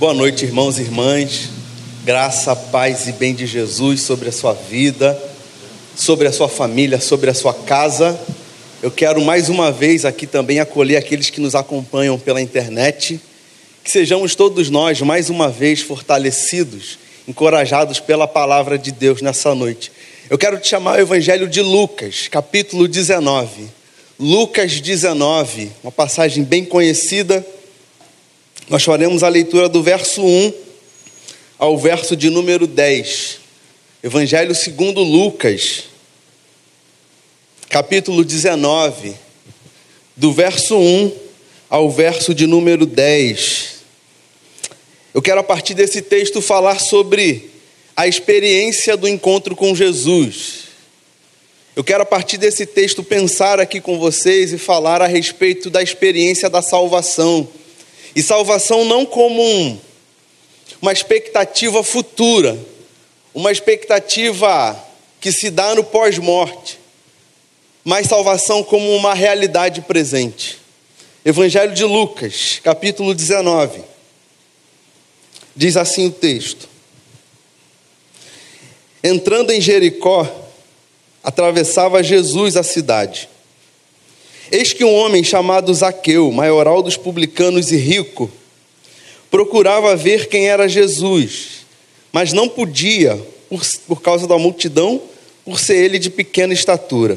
Boa noite, irmãos e irmãs. Graça, paz e bem de Jesus sobre a sua vida, sobre a sua família, sobre a sua casa. Eu quero mais uma vez aqui também acolher aqueles que nos acompanham pela internet. Que sejamos todos nós mais uma vez fortalecidos, encorajados pela palavra de Deus nessa noite. Eu quero te chamar o Evangelho de Lucas, capítulo 19. Lucas 19, uma passagem bem conhecida nós faremos a leitura do verso 1 ao verso de número 10. Evangelho segundo Lucas, capítulo 19, do verso 1 ao verso de número 10. Eu quero a partir desse texto falar sobre a experiência do encontro com Jesus. Eu quero a partir desse texto pensar aqui com vocês e falar a respeito da experiência da salvação e salvação não como um, uma expectativa futura, uma expectativa que se dá no pós-morte, mas salvação como uma realidade presente. Evangelho de Lucas, capítulo 19. Diz assim o texto: Entrando em Jericó, atravessava Jesus a cidade. Eis que um homem chamado Zaqueu, maioral dos publicanos e rico, procurava ver quem era Jesus, mas não podia, por, por causa da multidão, por ser ele de pequena estatura.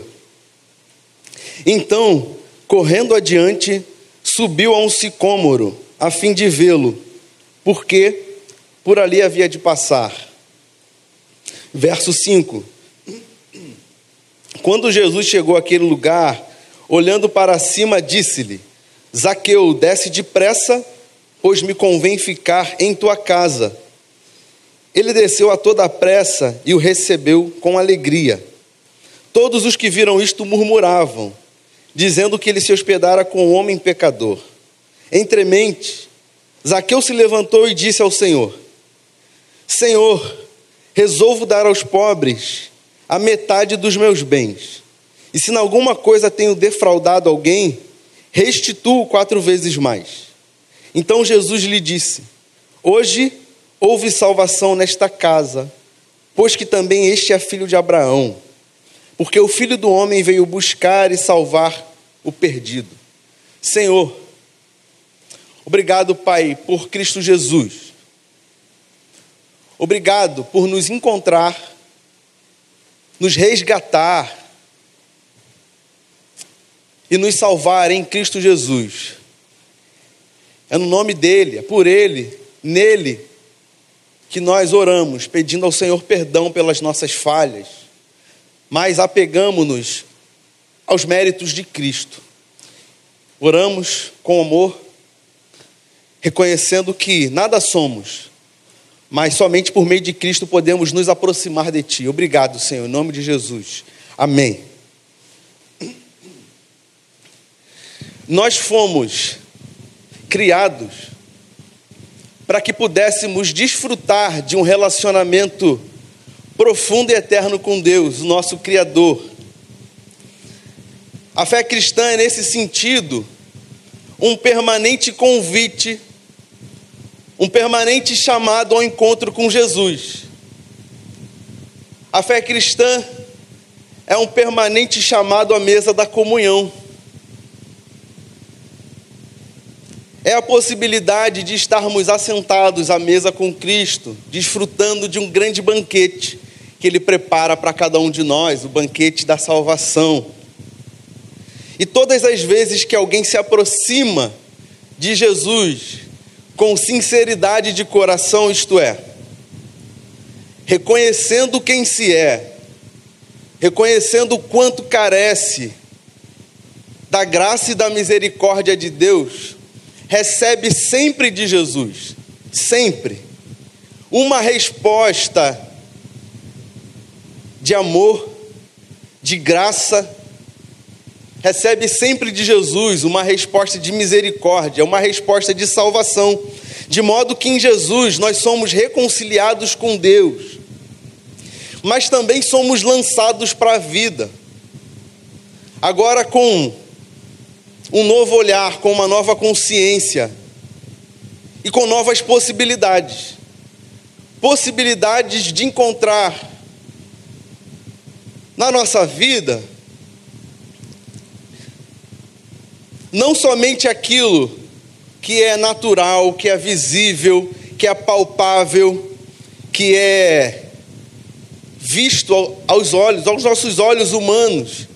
Então, correndo adiante, subiu a um sicômoro, a fim de vê-lo, porque por ali havia de passar. Verso 5: Quando Jesus chegou àquele lugar, olhando para cima, disse-lhe: Zaqueu, desce depressa, pois me convém ficar em tua casa. Ele desceu a toda pressa e o recebeu com alegria. Todos os que viram isto murmuravam, dizendo que ele se hospedara com um homem pecador. Entremente, Zaqueu se levantou e disse ao Senhor: Senhor, resolvo dar aos pobres a metade dos meus bens. E se em alguma coisa tenho defraudado alguém, restituo quatro vezes mais. Então Jesus lhe disse: Hoje houve salvação nesta casa, pois que também este é filho de Abraão, porque o filho do homem veio buscar e salvar o perdido. Senhor, obrigado, Pai, por Cristo Jesus. Obrigado por nos encontrar, nos resgatar e nos salvar em Cristo Jesus. É no nome dele, é por ele, nele, que nós oramos, pedindo ao Senhor perdão pelas nossas falhas, mas apegamos-nos aos méritos de Cristo. Oramos com amor, reconhecendo que nada somos, mas somente por meio de Cristo podemos nos aproximar de Ti. Obrigado, Senhor, em nome de Jesus. Amém. Nós fomos criados para que pudéssemos desfrutar de um relacionamento profundo e eterno com Deus, o nosso Criador. A fé cristã é, nesse sentido, um permanente convite, um permanente chamado ao encontro com Jesus. A fé cristã é um permanente chamado à mesa da comunhão. É a possibilidade de estarmos assentados à mesa com Cristo, desfrutando de um grande banquete que Ele prepara para cada um de nós o banquete da salvação. E todas as vezes que alguém se aproxima de Jesus com sinceridade de coração, isto é, reconhecendo quem se é, reconhecendo o quanto carece da graça e da misericórdia de Deus, recebe sempre de Jesus, sempre, uma resposta de amor, de graça, recebe sempre de Jesus uma resposta de misericórdia, uma resposta de salvação, de modo que em Jesus nós somos reconciliados com Deus, mas também somos lançados para a vida. Agora com um novo olhar, com uma nova consciência. e com novas possibilidades possibilidades de encontrar na nossa vida não somente aquilo que é natural, que é visível, que é palpável, que é visto aos olhos, aos nossos olhos humanos,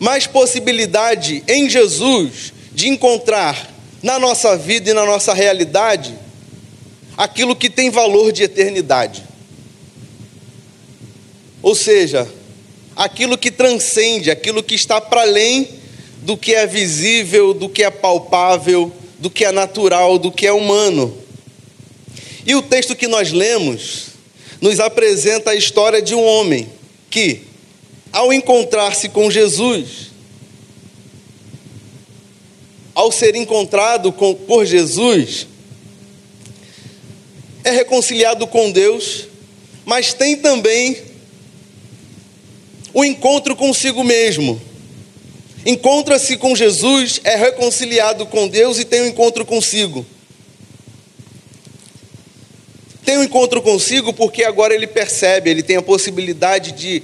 mas possibilidade em Jesus de encontrar na nossa vida e na nossa realidade aquilo que tem valor de eternidade. Ou seja, aquilo que transcende, aquilo que está para além do que é visível, do que é palpável, do que é natural, do que é humano. E o texto que nós lemos nos apresenta a história de um homem que, ao encontrar-se com Jesus, ao ser encontrado com, por Jesus, é reconciliado com Deus, mas tem também o encontro consigo mesmo. Encontra-se com Jesus, é reconciliado com Deus e tem um encontro consigo. Tem um encontro consigo porque agora ele percebe, ele tem a possibilidade de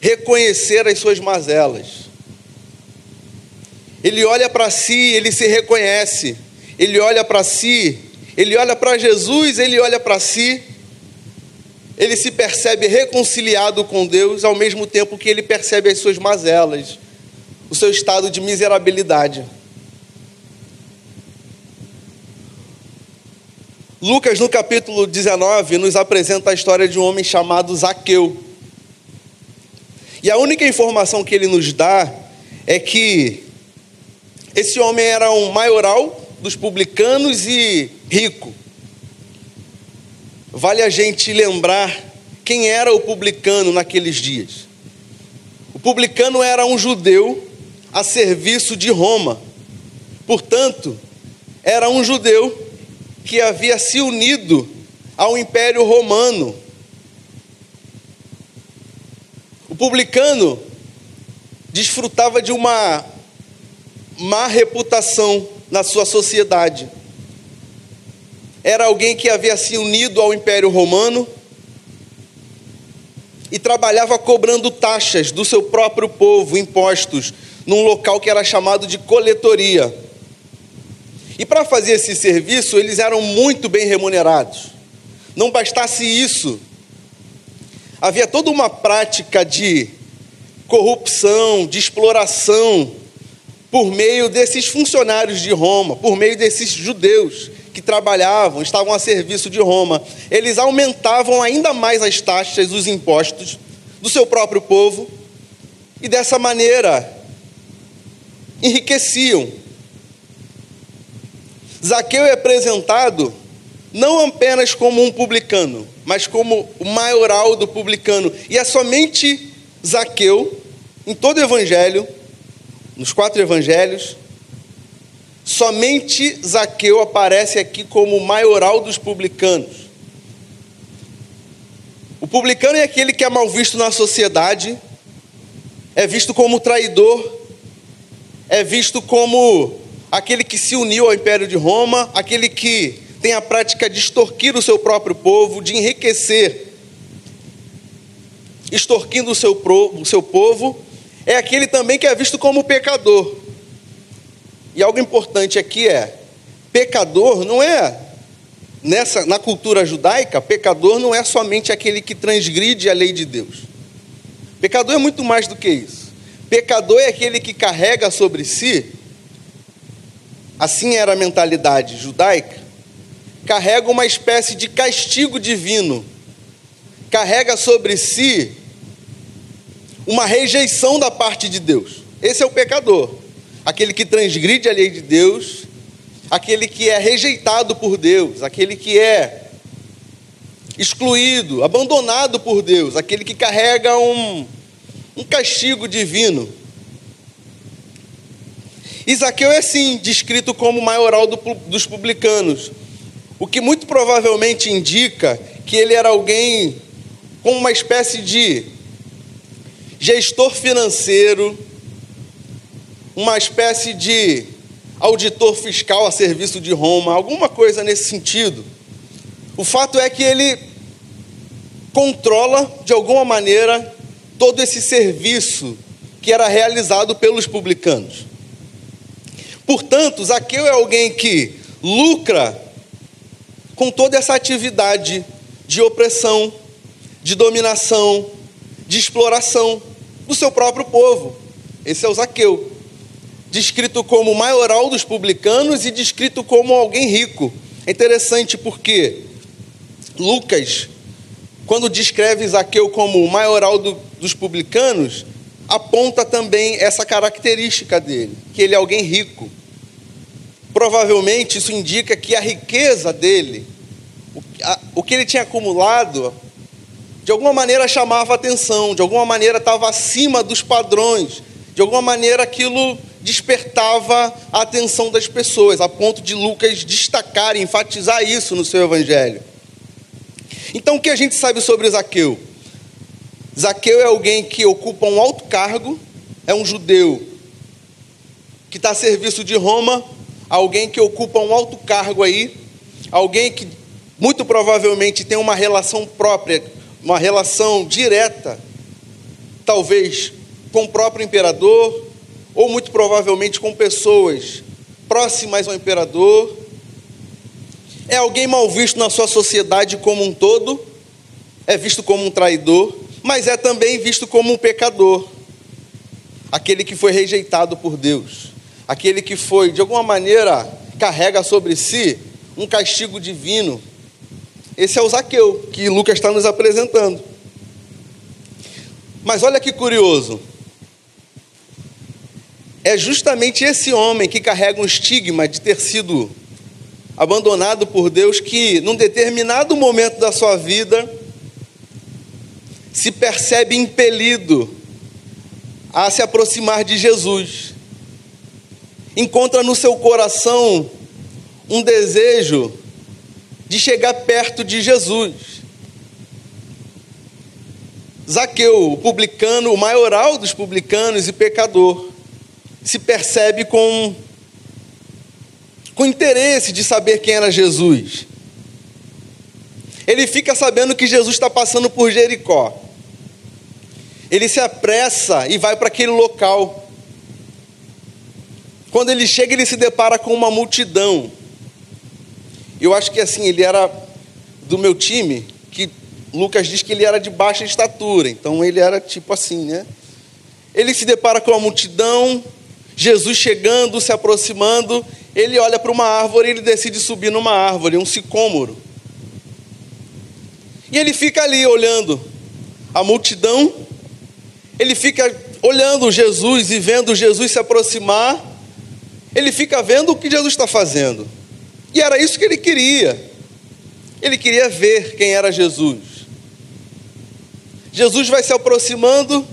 reconhecer as suas mazelas. Ele olha para si, ele se reconhece. Ele olha para si ele olha para Jesus, ele olha para si, ele se percebe reconciliado com Deus, ao mesmo tempo que ele percebe as suas mazelas, o seu estado de miserabilidade. Lucas, no capítulo 19, nos apresenta a história de um homem chamado Zaqueu. E a única informação que ele nos dá é que esse homem era um maioral dos publicanos e rico. Vale a gente lembrar quem era o publicano naqueles dias. O publicano era um judeu a serviço de Roma. Portanto, era um judeu que havia se unido ao Império Romano. O publicano desfrutava de uma má reputação na sua sociedade. Era alguém que havia se unido ao Império Romano e trabalhava cobrando taxas do seu próprio povo, impostos, num local que era chamado de coletoria. E para fazer esse serviço, eles eram muito bem remunerados. Não bastasse isso, havia toda uma prática de corrupção, de exploração por meio desses funcionários de Roma, por meio desses judeus que trabalhavam, estavam a serviço de Roma. Eles aumentavam ainda mais as taxas, os impostos do seu próprio povo e dessa maneira enriqueciam. Zaqueu é apresentado não apenas como um publicano, mas como o maioral do publicano. E é somente Zaqueu, em todo o evangelho, nos quatro evangelhos, somente Zaqueu aparece aqui como o maioral dos publicanos. O publicano é aquele que é mal visto na sociedade, é visto como traidor, é visto como aquele que se uniu ao império de Roma, aquele que tem a prática de extorquir o seu próprio povo, de enriquecer, extorquindo o seu, o seu povo é aquele também que é visto como pecador. E algo importante aqui é: pecador não é nessa na cultura judaica, pecador não é somente aquele que transgride a lei de Deus. Pecador é muito mais do que isso. Pecador é aquele que carrega sobre si, assim era a mentalidade judaica, carrega uma espécie de castigo divino, carrega sobre si uma rejeição da parte de Deus. Esse é o pecador, aquele que transgride a lei de Deus, aquele que é rejeitado por Deus, aquele que é excluído, abandonado por Deus, aquele que carrega um, um castigo divino. Isaqueu é sim descrito como maioral do, dos publicanos, o que muito provavelmente indica que ele era alguém com uma espécie de gestor financeiro, uma espécie de auditor fiscal a serviço de Roma, alguma coisa nesse sentido. O fato é que ele controla, de alguma maneira, todo esse serviço que era realizado pelos publicanos. Portanto, Zaqueu é alguém que lucra com toda essa atividade de opressão, de dominação, de exploração do seu próprio povo. Esse é o Zaqueu, descrito como maioral dos publicanos e descrito como alguém rico. É interessante porque Lucas, quando descreve Zaqueu como maioral do, dos publicanos, aponta também essa característica dele, que ele é alguém rico. Provavelmente isso indica que a riqueza dele, o, que ele tinha acumulado, de alguma maneira chamava atenção, de alguma maneira estava acima dos padrões, de alguma maneira aquilo despertava a atenção das pessoas, a ponto de Lucas destacar e enfatizar isso no seu evangelho. Então o que a gente sabe sobre Zaqueu? Zaqueu é alguém que ocupa um alto cargo, é um judeu que está a serviço de Roma, alguém que ocupa um alto cargo aí, alguém que muito provavelmente tem uma relação própria, uma relação direta, talvez com o próprio imperador, ou muito provavelmente com pessoas próximas ao imperador. É alguém mal visto na sua sociedade como um todo, é visto como um traidor, mas é também visto como um pecador, aquele que foi rejeitado por Deus, aquele que foi, de alguma maneira, carrega sobre si um castigo divino. Esse é o Zaqueu que Lucas está nos apresentando. Mas olha que curioso. É justamente esse homem que carrega um estigma de ter sido abandonado por Deus que, num determinado momento da sua vida, se percebe impelido a se aproximar de Jesus. Encontra no seu coração um desejo de chegar perto de Jesus. Zaqueu, o publicano, o maioral dos publicanos e pecador, se percebe com, com interesse de saber quem era Jesus. Ele fica sabendo que Jesus está passando por Jericó. Ele se apressa e vai para aquele local. Quando ele chega, ele se depara com uma multidão. Eu acho que assim, ele era do meu time, que Lucas diz que ele era de baixa estatura, então ele era tipo assim, né? Ele se depara com uma multidão, Jesus chegando, se aproximando, ele olha para uma árvore e ele decide subir numa árvore, um sicômoro. E ele fica ali olhando a multidão, ele fica olhando Jesus e vendo Jesus se aproximar, ele fica vendo o que Jesus está fazendo. E era isso que ele queria. Ele queria ver quem era Jesus. Jesus vai se aproximando,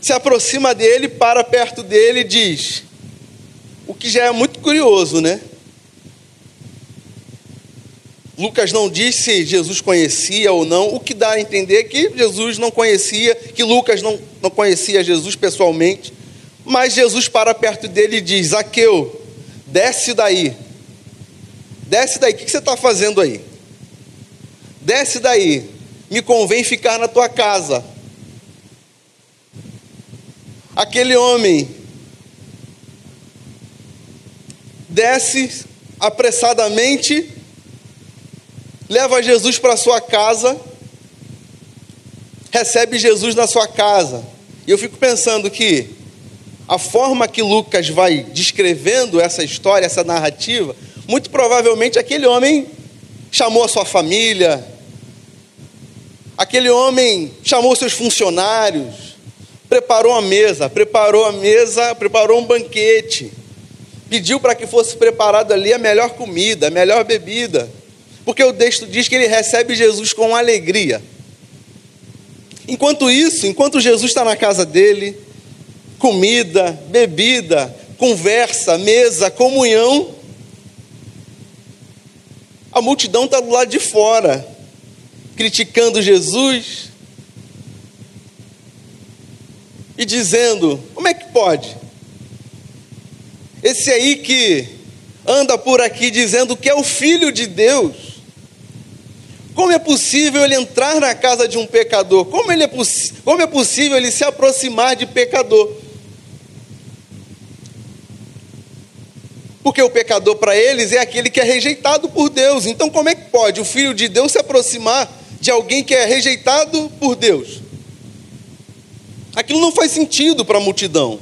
se aproxima dele, para perto dele e diz: O que já é muito curioso, né? Lucas não diz se Jesus conhecia ou não, o que dá a entender que Jesus não conhecia, que Lucas não, não conhecia Jesus pessoalmente, mas Jesus para perto dele e diz: Zaqueu, desce daí, desce daí, o que você está fazendo aí? Desce daí, me convém ficar na tua casa. Aquele homem desce apressadamente leva Jesus para sua casa, recebe Jesus na sua casa. E eu fico pensando que a forma que Lucas vai descrevendo essa história, essa narrativa, muito provavelmente aquele homem chamou a sua família, aquele homem chamou seus funcionários, preparou a mesa, preparou a mesa, preparou um banquete, pediu para que fosse preparado ali a melhor comida, a melhor bebida. Porque o texto diz que ele recebe Jesus com alegria. Enquanto isso, enquanto Jesus está na casa dele, comida, bebida, conversa, mesa, comunhão, a multidão está do lado de fora, criticando Jesus e dizendo: como é que pode? Esse aí que anda por aqui dizendo que é o filho de Deus. Como é possível ele entrar na casa de um pecador? Como, ele é, como é possível ele se aproximar de pecador? Porque o pecador para eles é aquele que é rejeitado por Deus. Então, como é que pode o filho de Deus se aproximar de alguém que é rejeitado por Deus? Aquilo não faz sentido para a multidão.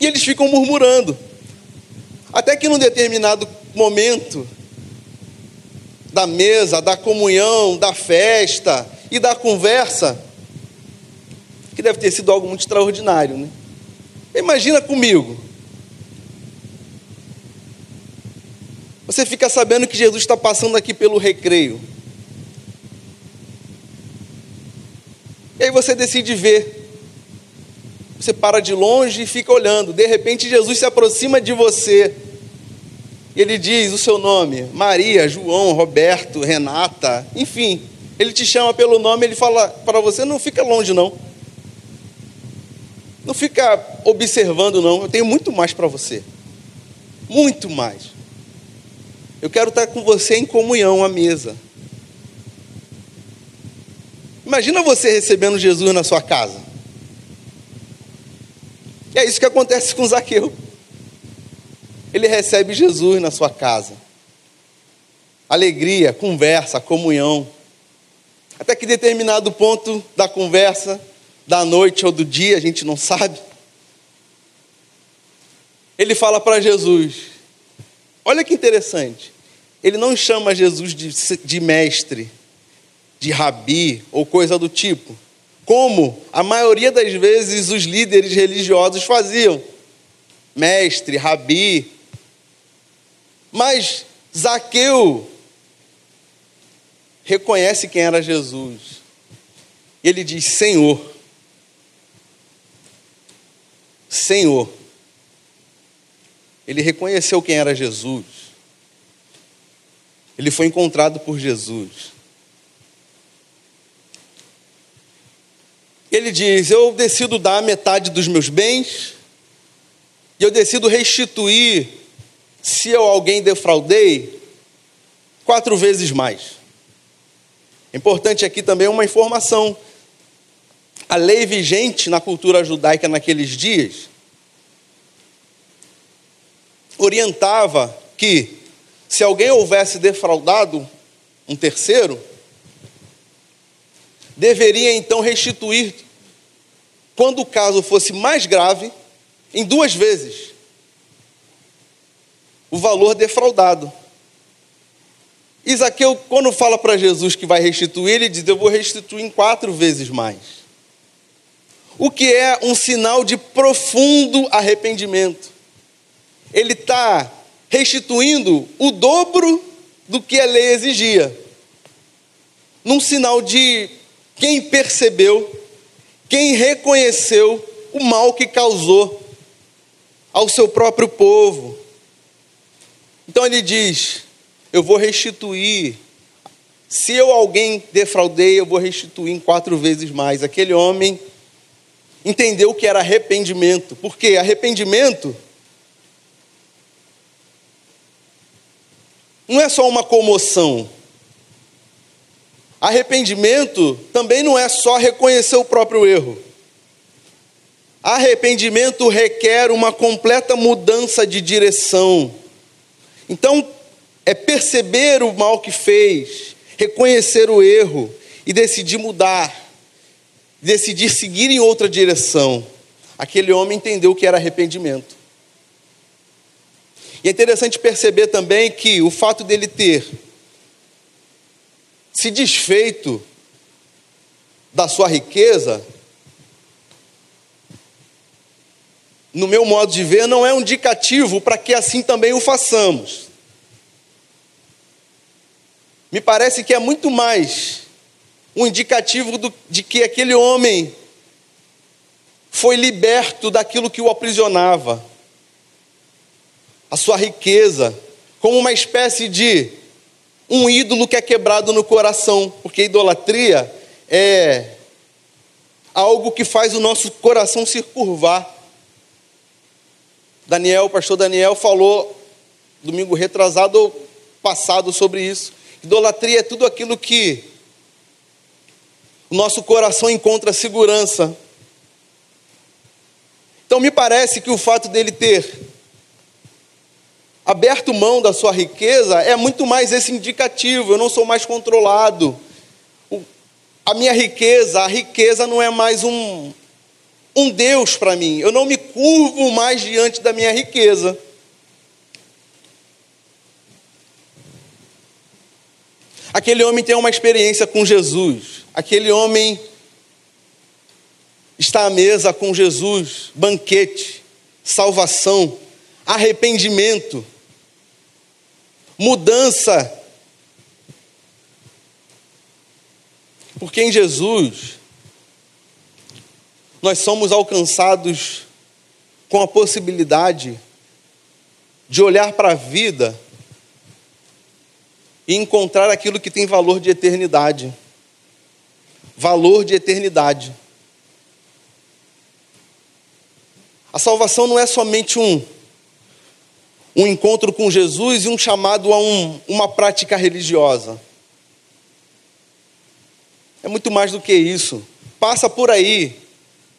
E eles ficam murmurando. Até que num determinado momento da mesa, da comunhão, da festa e da conversa, que deve ter sido algo muito extraordinário, né? Imagina comigo. Você fica sabendo que Jesus está passando aqui pelo recreio. E aí você decide ver. Você para de longe e fica olhando. De repente Jesus se aproxima de você. E ele diz o seu nome: Maria, João, Roberto, Renata, enfim. Ele te chama pelo nome, ele fala para você: não fica longe, não. Não fica observando, não. Eu tenho muito mais para você. Muito mais. Eu quero estar com você em comunhão à mesa. Imagina você recebendo Jesus na sua casa. E é isso que acontece com Zaqueu. Ele recebe Jesus na sua casa. Alegria, conversa, comunhão. Até que determinado ponto da conversa, da noite ou do dia, a gente não sabe. Ele fala para Jesus: Olha que interessante. Ele não chama Jesus de, de mestre, de rabi ou coisa do tipo, como a maioria das vezes os líderes religiosos faziam. Mestre, rabi. Mas Zaqueu reconhece quem era Jesus. Ele diz: Senhor. Senhor. Ele reconheceu quem era Jesus. Ele foi encontrado por Jesus. Ele diz: Eu decido dar metade dos meus bens, e eu decido restituir, se eu alguém defraudei, quatro vezes mais. Importante aqui também uma informação. A lei vigente na cultura judaica naqueles dias orientava que, se alguém houvesse defraudado um terceiro, deveria então restituir, quando o caso fosse mais grave, em duas vezes o valor defraudado. Isaqueu, quando fala para Jesus que vai restituir, ele diz: Eu vou restituir em quatro vezes mais. O que é um sinal de profundo arrependimento. Ele está restituindo o dobro do que a lei exigia, num sinal de quem percebeu, quem reconheceu o mal que causou ao seu próprio povo. Então ele diz: Eu vou restituir. Se eu alguém defraudei, eu vou restituir em quatro vezes mais. Aquele homem entendeu que era arrependimento, porque arrependimento não é só uma comoção, Arrependimento também não é só reconhecer o próprio erro. Arrependimento requer uma completa mudança de direção. Então, é perceber o mal que fez, reconhecer o erro e decidir mudar, decidir seguir em outra direção. Aquele homem entendeu o que era arrependimento. E é interessante perceber também que o fato dele ter se desfeito da sua riqueza, no meu modo de ver, não é um indicativo para que assim também o façamos. Me parece que é muito mais um indicativo do, de que aquele homem foi liberto daquilo que o aprisionava, a sua riqueza, como uma espécie de um ídolo que é quebrado no coração, porque idolatria é algo que faz o nosso coração se curvar Daniel, o pastor Daniel falou domingo retrasado ou passado sobre isso. Idolatria é tudo aquilo que o nosso coração encontra segurança. Então me parece que o fato dele ter aberto mão da sua riqueza é muito mais esse indicativo. Eu não sou mais controlado. a minha riqueza, a riqueza não é mais um, um Deus para mim. Eu não me curvo mais diante da minha riqueza. Aquele homem tem uma experiência com Jesus. Aquele homem está à mesa com Jesus, banquete, salvação, arrependimento, mudança. Porque em Jesus nós somos alcançados com a possibilidade de olhar para a vida e encontrar aquilo que tem valor de eternidade. Valor de eternidade. A salvação não é somente um, um encontro com Jesus e um chamado a um, uma prática religiosa. É muito mais do que isso. Passa por aí,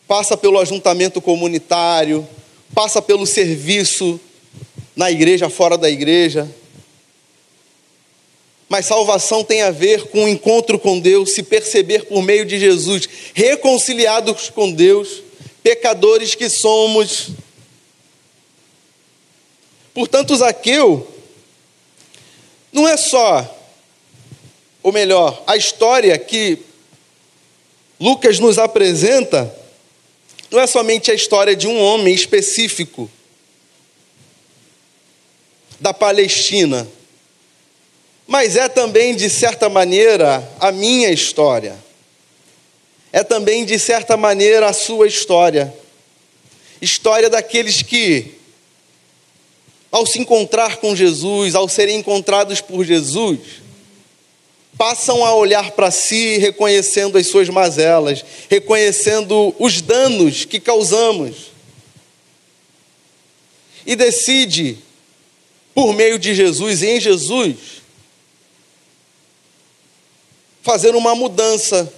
passa pelo ajuntamento comunitário, passa pelo serviço na igreja, fora da igreja, mas salvação tem a ver com o encontro com Deus, se perceber por meio de Jesus, reconciliados com Deus, pecadores que somos. Portanto, Zaqueu não é só, ou melhor, a história que Lucas nos apresenta, não é somente a história de um homem específico da Palestina mas é também, de certa maneira, a minha história. É também, de certa maneira, a sua história. História daqueles que, ao se encontrar com Jesus, ao serem encontrados por Jesus, passam a olhar para si reconhecendo as suas mazelas, reconhecendo os danos que causamos. E decide, por meio de Jesus e em Jesus, fazer uma mudança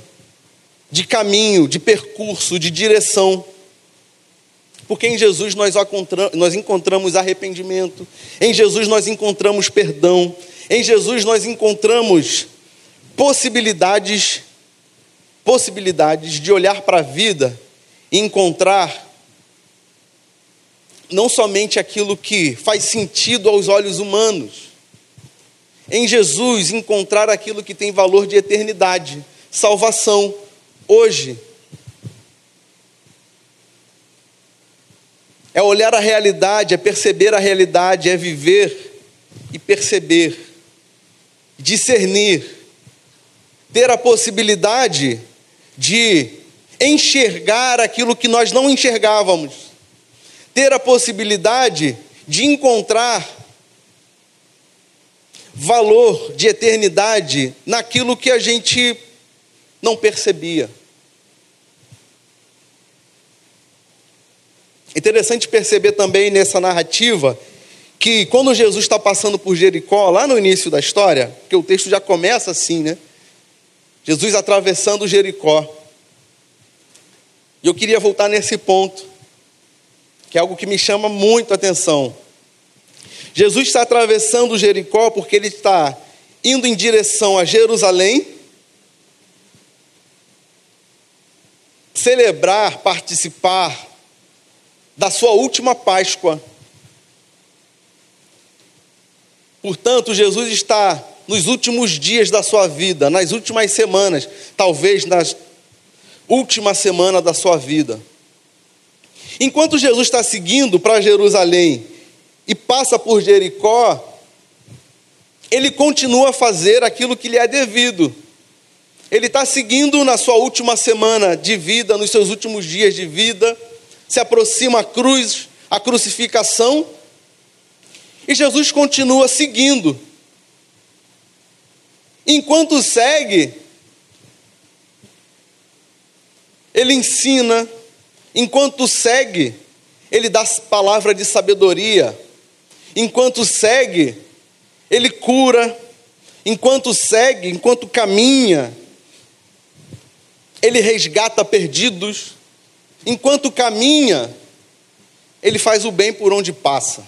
de caminho, de percurso, de direção. Porque em Jesus nós encontramos arrependimento, em Jesus nós encontramos perdão, em Jesus nós encontramos possibilidades possibilidades de olhar para a vida e encontrar não somente aquilo que faz sentido aos olhos humanos, em Jesus encontrar aquilo que tem valor de eternidade, salvação, hoje. É olhar a realidade, é perceber a realidade, é viver e perceber, discernir, ter a possibilidade de enxergar aquilo que nós não enxergávamos, ter a possibilidade de encontrar valor de eternidade naquilo que a gente não percebia. Interessante perceber também nessa narrativa que quando Jesus está passando por Jericó, lá no início da história, que o texto já começa assim, né? Jesus atravessando Jericó. E eu queria voltar nesse ponto, que é algo que me chama muito a atenção. Jesus está atravessando Jericó porque ele está indo em direção a Jerusalém, celebrar, participar da sua última Páscoa. Portanto, Jesus está nos últimos dias da sua vida, nas últimas semanas, talvez nas última semana da sua vida. Enquanto Jesus está seguindo para Jerusalém, e passa por Jericó, ele continua a fazer aquilo que lhe é devido. Ele está seguindo na sua última semana de vida, nos seus últimos dias de vida, se aproxima a cruz, a crucificação, e Jesus continua seguindo. Enquanto segue, ele ensina, enquanto segue, ele dá palavra de sabedoria. Enquanto segue, ele cura. Enquanto segue, enquanto caminha, ele resgata perdidos. Enquanto caminha, ele faz o bem por onde passa.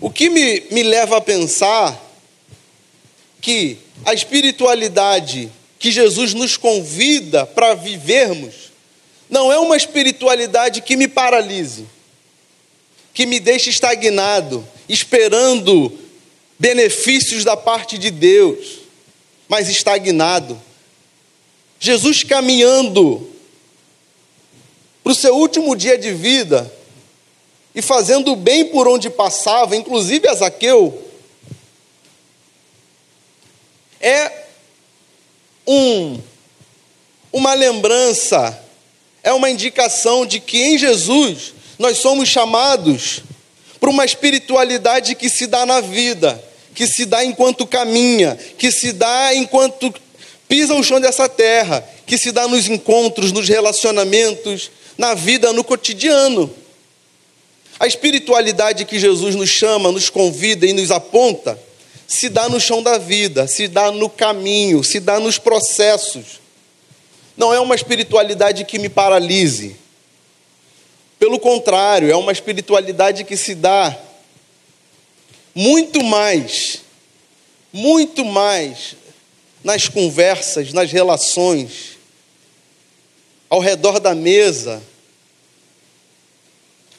O que me, me leva a pensar que a espiritualidade que Jesus nos convida para vivermos não é uma espiritualidade que me paralise, que me deixe estagnado, esperando benefícios da parte de Deus, mas estagnado. Jesus caminhando para o seu último dia de vida e fazendo bem por onde passava, inclusive a Zaqueu, é um, uma lembrança, é uma indicação de que em Jesus nós somos chamados para uma espiritualidade que se dá na vida, que se dá enquanto caminha, que se dá enquanto pisa o chão dessa terra, que se dá nos encontros, nos relacionamentos, na vida, no cotidiano. A espiritualidade que Jesus nos chama, nos convida e nos aponta, se dá no chão da vida, se dá no caminho, se dá nos processos. Não é uma espiritualidade que me paralise. Pelo contrário, é uma espiritualidade que se dá muito mais, muito mais nas conversas, nas relações, ao redor da mesa,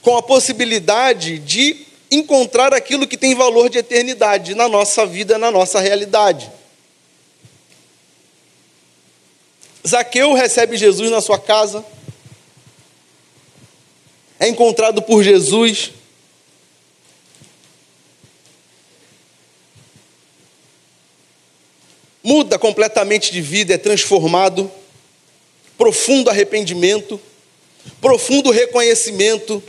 com a possibilidade de encontrar aquilo que tem valor de eternidade na nossa vida, na nossa realidade. Zaqueu recebe Jesus na sua casa, é encontrado por Jesus. Muda completamente de vida, é transformado, profundo arrependimento, profundo reconhecimento,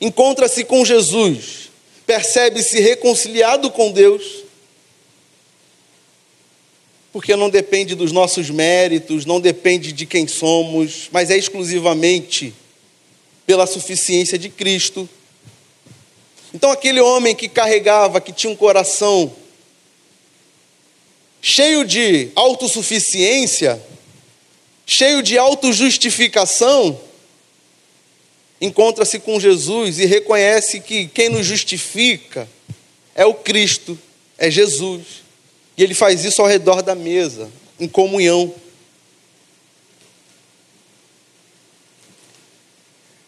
encontra-se com Jesus, percebe-se reconciliado com Deus, porque não depende dos nossos méritos, não depende de quem somos, mas é exclusivamente pela suficiência de Cristo. Então, aquele homem que carregava, que tinha um coração cheio de autossuficiência, cheio de autojustificação, encontra-se com Jesus e reconhece que quem nos justifica é o Cristo, é Jesus. E ele faz isso ao redor da mesa, em comunhão.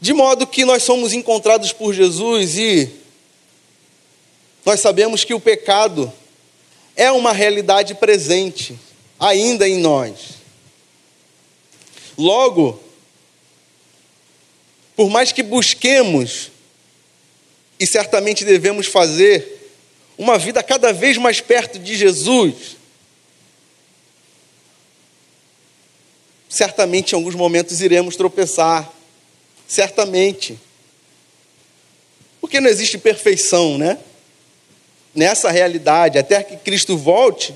De modo que nós somos encontrados por Jesus e nós sabemos que o pecado é uma realidade presente ainda em nós. Logo, por mais que busquemos, e certamente devemos fazer, uma vida cada vez mais perto de Jesus, certamente em alguns momentos iremos tropeçar, certamente. Porque não existe perfeição, né? Nessa realidade, até que Cristo volte,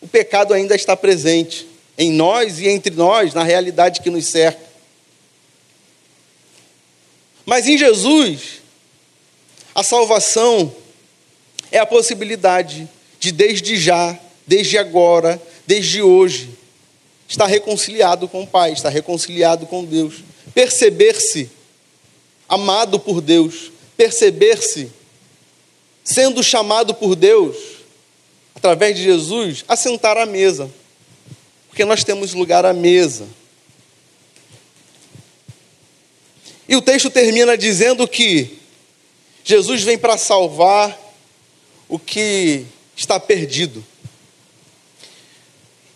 o pecado ainda está presente em nós e entre nós, na realidade que nos cerca. Mas em Jesus, a salvação é a possibilidade de, desde já, desde agora, desde hoje, estar reconciliado com o Pai, estar reconciliado com Deus, perceber-se amado por Deus, perceber-se sendo chamado por Deus, através de Jesus, a sentar à mesa, porque nós temos lugar à mesa. E o texto termina dizendo que Jesus vem para salvar o que está perdido.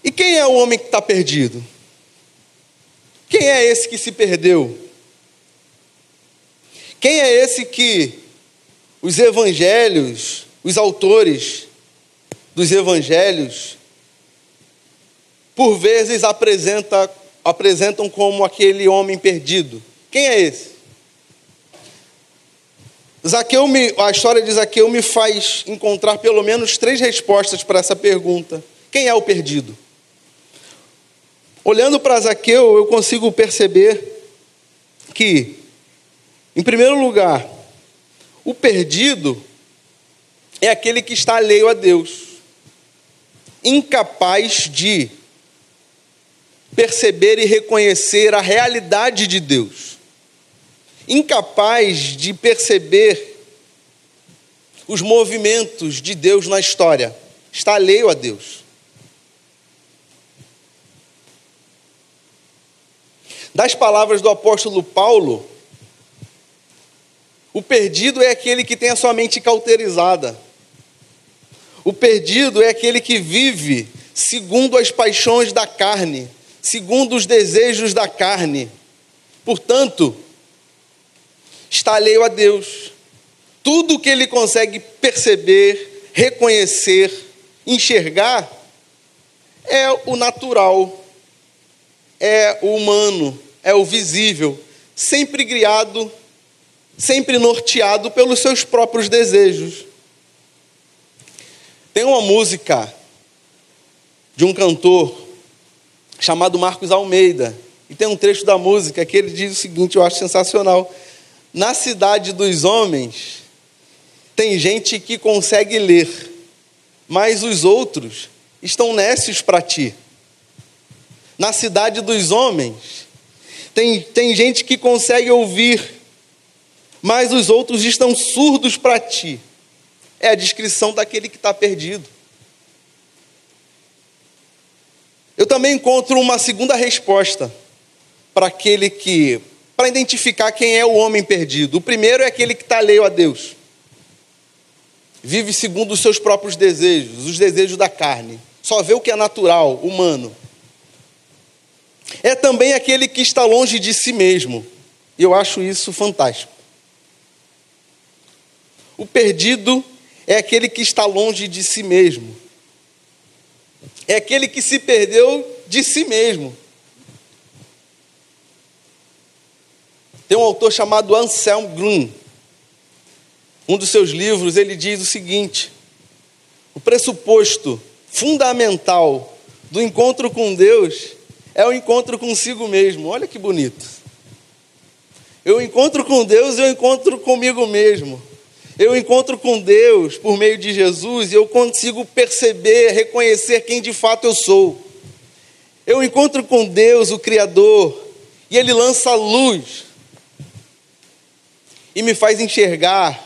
E quem é o homem que está perdido? Quem é esse que se perdeu? Quem é esse que os evangelhos, os autores dos evangelhos, por vezes apresenta, apresentam como aquele homem perdido? Quem é esse? Zaqueu me, a história de Zaqueu me faz encontrar pelo menos três respostas para essa pergunta. Quem é o perdido? Olhando para Zaqueu, eu consigo perceber que Em primeiro lugar, o perdido é aquele que está alheio a Deus, incapaz de perceber e reconhecer a realidade de Deus, incapaz de perceber os movimentos de Deus na história, está alheio a Deus. Das palavras do apóstolo Paulo, o perdido é aquele que tem a sua mente cauterizada. O perdido é aquele que vive segundo as paixões da carne, segundo os desejos da carne. Portanto, está alheio a Deus. Tudo que ele consegue perceber, reconhecer, enxergar é o natural, é o humano, é o visível, sempre criado, sempre norteado pelos seus próprios desejos. Tem uma música de um cantor chamado Marcos Almeida, e tem um trecho da música que ele diz o seguinte, eu acho sensacional: Na cidade dos homens tem gente que consegue ler, mas os outros estão nécios para ti. Na cidade dos homens tem, tem gente que consegue ouvir, mas os outros estão surdos para ti. É a descrição daquele que está perdido. Eu também encontro uma segunda resposta para aquele que, para identificar quem é o homem perdido. O primeiro é aquele que está alheio a Deus, vive segundo os seus próprios desejos, os desejos da carne, só vê o que é natural, humano. É também aquele que está longe de si mesmo, e eu acho isso fantástico. O perdido é aquele que está longe de si mesmo é aquele que se perdeu de si mesmo. Tem um autor chamado Anselm Grun. Um dos seus livros, ele diz o seguinte: o pressuposto fundamental do encontro com Deus é o encontro consigo mesmo. Olha que bonito. Eu encontro com Deus, eu encontro comigo mesmo eu encontro com Deus por meio de Jesus e eu consigo perceber, reconhecer quem de fato eu sou. Eu encontro com Deus, o Criador, e Ele lança luz e me faz enxergar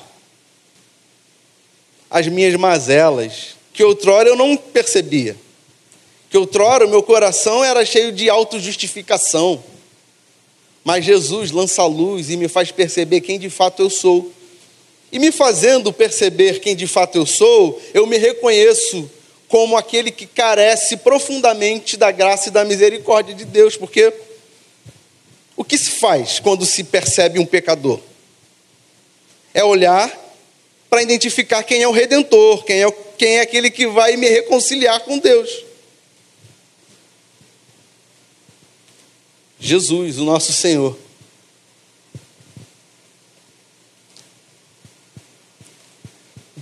as minhas mazelas, que outrora eu não percebia. Que outrora o meu coração era cheio de autojustificação. Mas Jesus lança luz e me faz perceber quem de fato eu sou. E me fazendo perceber quem de fato eu sou, eu me reconheço como aquele que carece profundamente da graça e da misericórdia de Deus, porque o que se faz quando se percebe um pecador? É olhar para identificar quem é o redentor, quem é, quem é aquele que vai me reconciliar com Deus. Jesus, o nosso Senhor.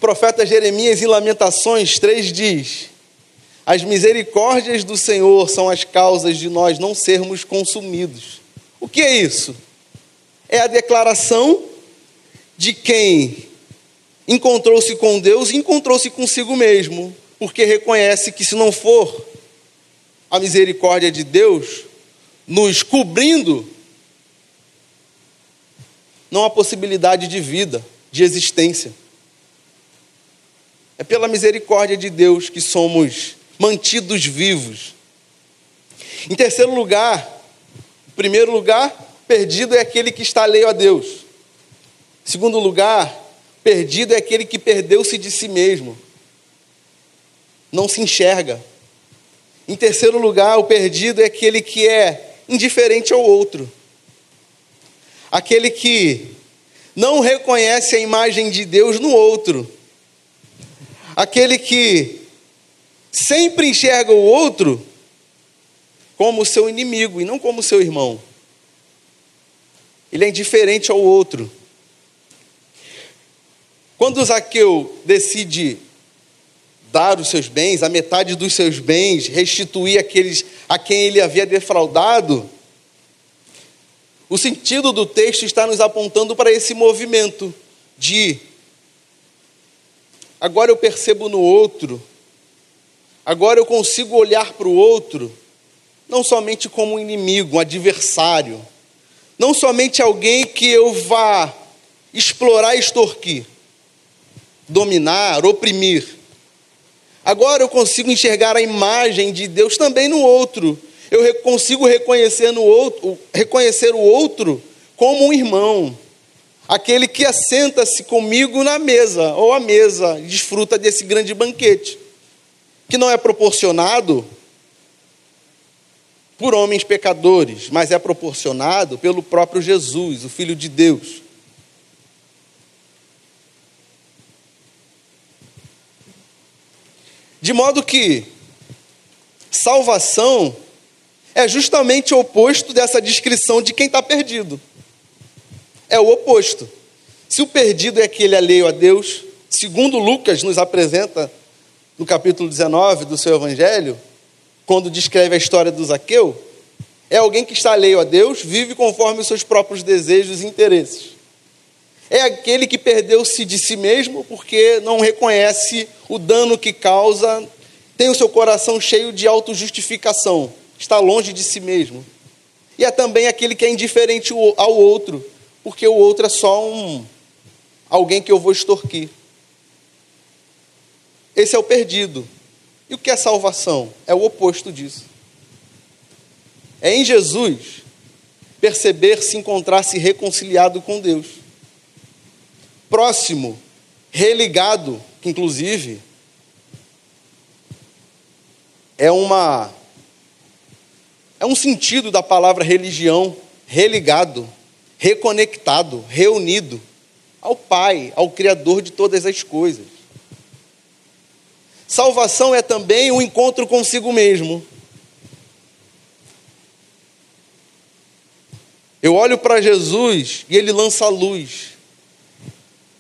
Profeta Jeremias, em Lamentações 3, diz: As misericórdias do Senhor são as causas de nós não sermos consumidos. O que é isso? É a declaração de quem encontrou-se com Deus e encontrou-se consigo mesmo, porque reconhece que se não for a misericórdia de Deus nos cobrindo, não há possibilidade de vida, de existência. É pela misericórdia de Deus que somos mantidos vivos. Em terceiro lugar, em primeiro lugar, perdido é aquele que está alheio a Deus. Em segundo lugar, perdido é aquele que perdeu-se de si mesmo. Não se enxerga. Em terceiro lugar, o perdido é aquele que é indiferente ao outro. Aquele que não reconhece a imagem de Deus no outro aquele que sempre enxerga o outro como seu inimigo e não como seu irmão. Ele é indiferente ao outro. Quando Zaqueu decide dar os seus bens, a metade dos seus bens, restituir aqueles a quem ele havia defraudado, O sentido do texto está nos apontando para esse movimento de agora eu percebo no outro, agora eu consigo olhar para o outro, não somente como um inimigo, um adversário, não somente alguém que eu vá explorar e extorquir, dominar, oprimir. Agora eu consigo enxergar a imagem de Deus também no outro. Eu consigo reconhecer no outro, reconhecer o outro como um irmão, aquele que assenta-se comigo na mesa ou à mesa, desfruta desse grande banquete, que não é proporcionado por homens pecadores, mas é proporcionado pelo próprio Jesus, o Filho de Deus. De modo que salvação é justamente o oposto dessa descrição de quem está perdido. É o oposto. Se o perdido é aquele alheio a Deus, segundo Lucas nos apresenta no capítulo 19 do seu evangelho, quando descreve a história do Zaqueu, é alguém que está alheio a Deus, vive conforme os seus próprios desejos e interesses. É aquele que perdeu-se de si mesmo porque não reconhece o dano que causa, tem o seu coração cheio de autojustificação está longe de si mesmo. E é também aquele que é indiferente ao outro, porque o outro é só um alguém que eu vou extorquir. Esse é o perdido. E o que é salvação? É o oposto disso. É em Jesus perceber se encontrar-se reconciliado com Deus. Próximo, religado, que inclusive é uma é um sentido da palavra religião, religado, reconectado, reunido ao Pai, ao Criador de todas as coisas. Salvação é também um encontro consigo mesmo. Eu olho para Jesus e ele lança a luz.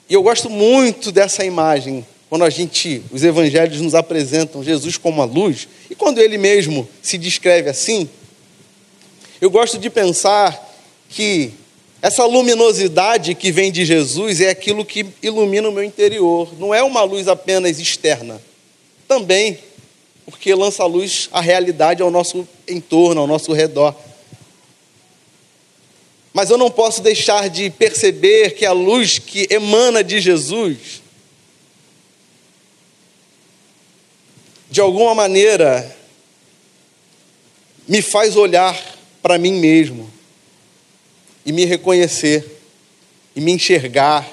E eu gosto muito dessa imagem, quando a gente, os evangelhos nos apresentam Jesus como a luz, e quando ele mesmo se descreve assim, eu gosto de pensar que essa luminosidade que vem de Jesus é aquilo que ilumina o meu interior, não é uma luz apenas externa. Também, porque lança luz à realidade ao nosso entorno, ao nosso redor. Mas eu não posso deixar de perceber que a luz que emana de Jesus, de alguma maneira, me faz olhar para mim mesmo e me reconhecer e me enxergar.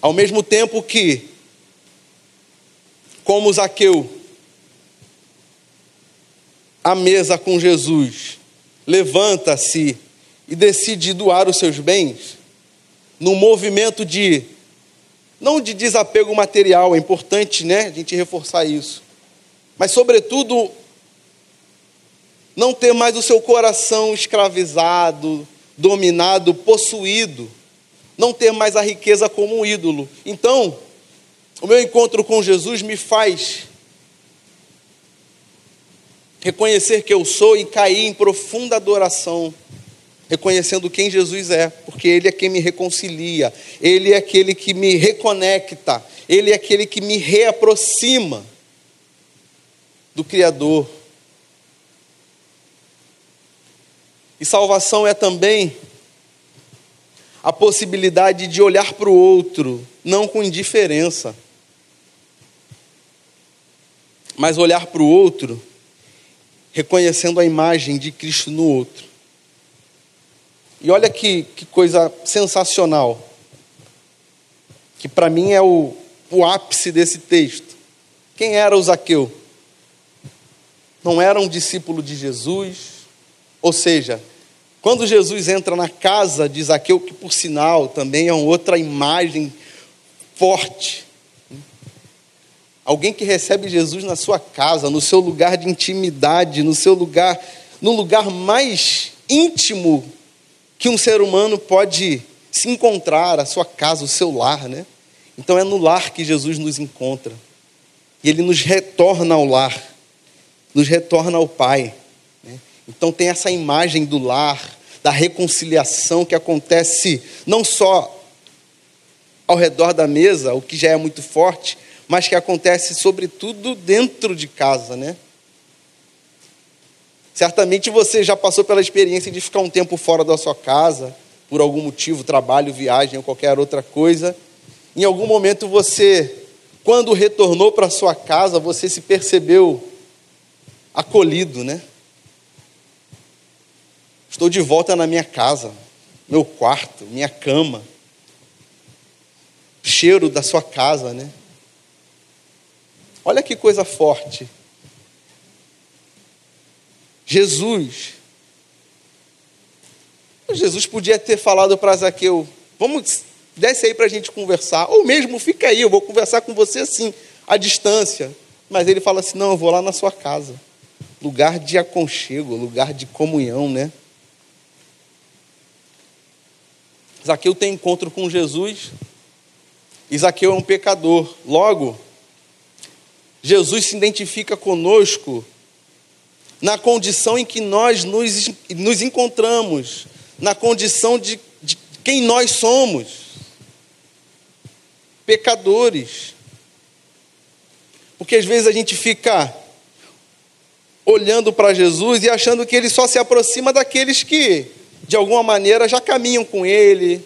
Ao mesmo tempo que, como Zaqueu, à mesa com Jesus, levanta-se e decide doar os seus bens, num movimento de, não de desapego material, é importante né, a gente reforçar isso, mas, sobretudo, não ter mais o seu coração escravizado, dominado, possuído, não ter mais a riqueza como um ídolo. Então, o meu encontro com Jesus me faz reconhecer que eu sou e cair em profunda adoração, reconhecendo quem Jesus é, porque Ele é quem me reconcilia, Ele é aquele que me reconecta, Ele é aquele que me reaproxima do Criador. E salvação é também a possibilidade de olhar para o outro, não com indiferença, mas olhar para o outro reconhecendo a imagem de Cristo no outro. E olha que, que coisa sensacional, que para mim é o, o ápice desse texto. Quem era o Zaqueu? Não era um discípulo de Jesus, ou seja, quando Jesus entra na casa de Zaqueu, que por sinal também é uma outra imagem forte, alguém que recebe Jesus na sua casa, no seu lugar de intimidade, no seu lugar, no lugar mais íntimo que um ser humano pode se encontrar, a sua casa, o seu lar, né? Então é no lar que Jesus nos encontra. E ele nos retorna ao lar, nos retorna ao Pai. Então tem essa imagem do lar, da reconciliação que acontece não só ao redor da mesa, o que já é muito forte, mas que acontece sobretudo dentro de casa, né? Certamente você já passou pela experiência de ficar um tempo fora da sua casa, por algum motivo, trabalho, viagem ou qualquer outra coisa. Em algum momento você, quando retornou para sua casa, você se percebeu acolhido, né? Estou de volta na minha casa, meu quarto, minha cama. Cheiro da sua casa, né? Olha que coisa forte. Jesus. Jesus podia ter falado para Zaqueu: vamos, desce aí para a gente conversar. Ou mesmo, fica aí, eu vou conversar com você assim, à distância. Mas ele fala assim: não, eu vou lá na sua casa. Lugar de aconchego, lugar de comunhão, né? Zaqueu tem encontro com Jesus. E Zaqueu é um pecador. Logo, Jesus se identifica conosco na condição em que nós nos, nos encontramos, na condição de, de quem nós somos, pecadores. Porque às vezes a gente fica olhando para Jesus e achando que ele só se aproxima daqueles que, de alguma maneira, já caminham com ele,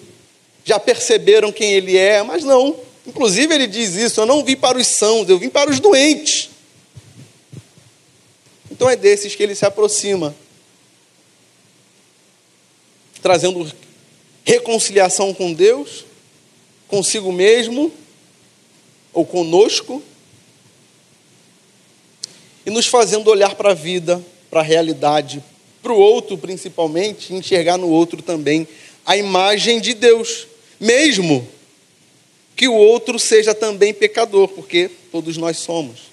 já perceberam quem ele é, mas não. Inclusive, ele diz isso: Eu não vim para os sãos, eu vim para os doentes. Então, é desses que ele se aproxima, trazendo reconciliação com Deus, consigo mesmo, ou conosco, e nos fazendo olhar para a vida, para a realidade, para o outro principalmente, enxergar no outro também a imagem de Deus, mesmo que o outro seja também pecador, porque todos nós somos.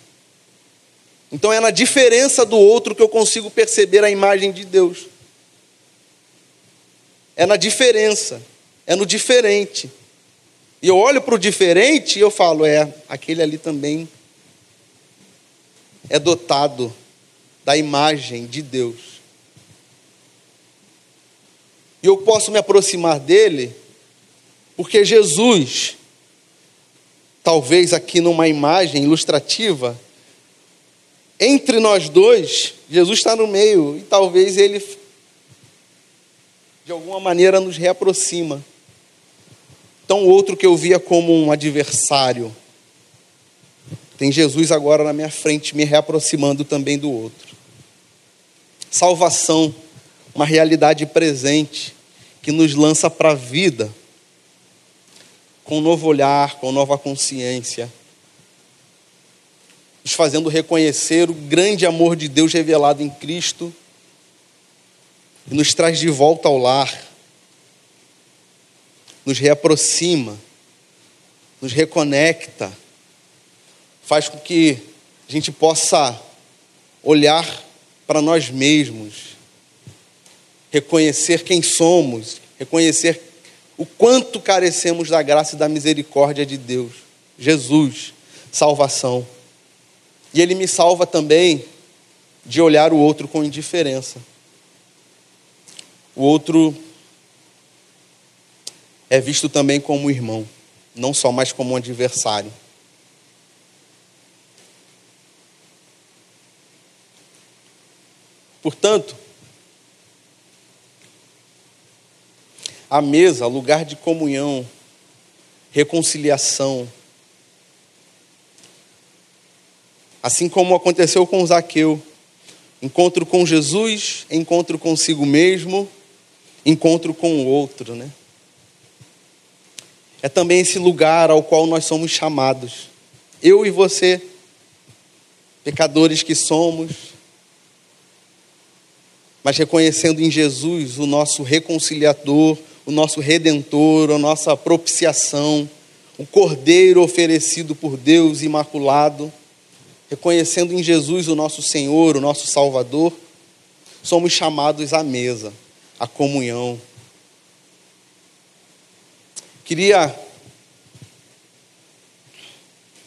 Então é na diferença do outro que eu consigo perceber a imagem de Deus. É na diferença, é no diferente. E eu olho para o diferente e eu falo, é, aquele ali também é dotado da imagem de Deus. E eu posso me aproximar dele, porque Jesus talvez aqui numa imagem ilustrativa, entre nós dois, Jesus está no meio e talvez ele, de alguma maneira, nos reaproxima. Então, outro que eu via como um adversário, tem Jesus agora na minha frente, me reaproximando também do outro. Salvação, uma realidade presente que nos lança para a vida com um novo olhar, com nova consciência, nos fazendo reconhecer o grande amor de Deus revelado em Cristo e nos traz de volta ao lar, nos reaproxima, nos reconecta, faz com que a gente possa olhar para nós mesmos, reconhecer quem somos, reconhecer o quanto carecemos da graça e da misericórdia de Deus. Jesus, salvação. E Ele me salva também de olhar o outro com indiferença. O outro é visto também como irmão, não só mais como um adversário. Portanto, A mesa, lugar de comunhão, reconciliação. Assim como aconteceu com Zaqueu, encontro com Jesus, encontro consigo mesmo, encontro com o outro, né? É também esse lugar ao qual nós somos chamados. Eu e você, pecadores que somos, mas reconhecendo em Jesus o nosso reconciliador, o nosso redentor, a nossa propiciação, o cordeiro oferecido por Deus imaculado, reconhecendo em Jesus o nosso Senhor, o nosso Salvador, somos chamados à mesa, à comunhão. Queria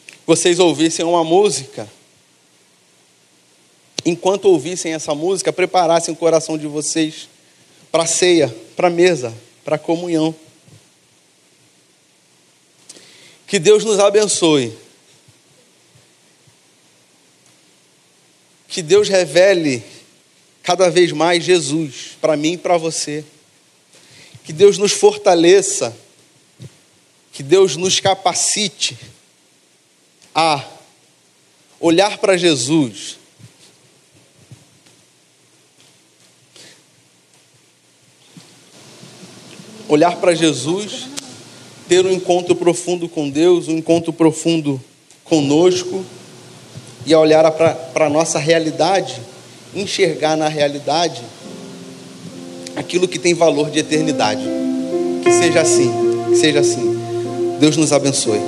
que vocês ouvissem uma música enquanto ouvissem essa música, preparassem o coração de vocês para a ceia, para a mesa, para a comunhão. Que Deus nos abençoe. Que Deus revele cada vez mais Jesus para mim e para você. Que Deus nos fortaleça. Que Deus nos capacite a olhar para Jesus. Olhar para Jesus ter um encontro profundo com Deus, um encontro profundo conosco, e olhar para a nossa realidade, enxergar na realidade aquilo que tem valor de eternidade. Que seja assim, que seja assim. Deus nos abençoe.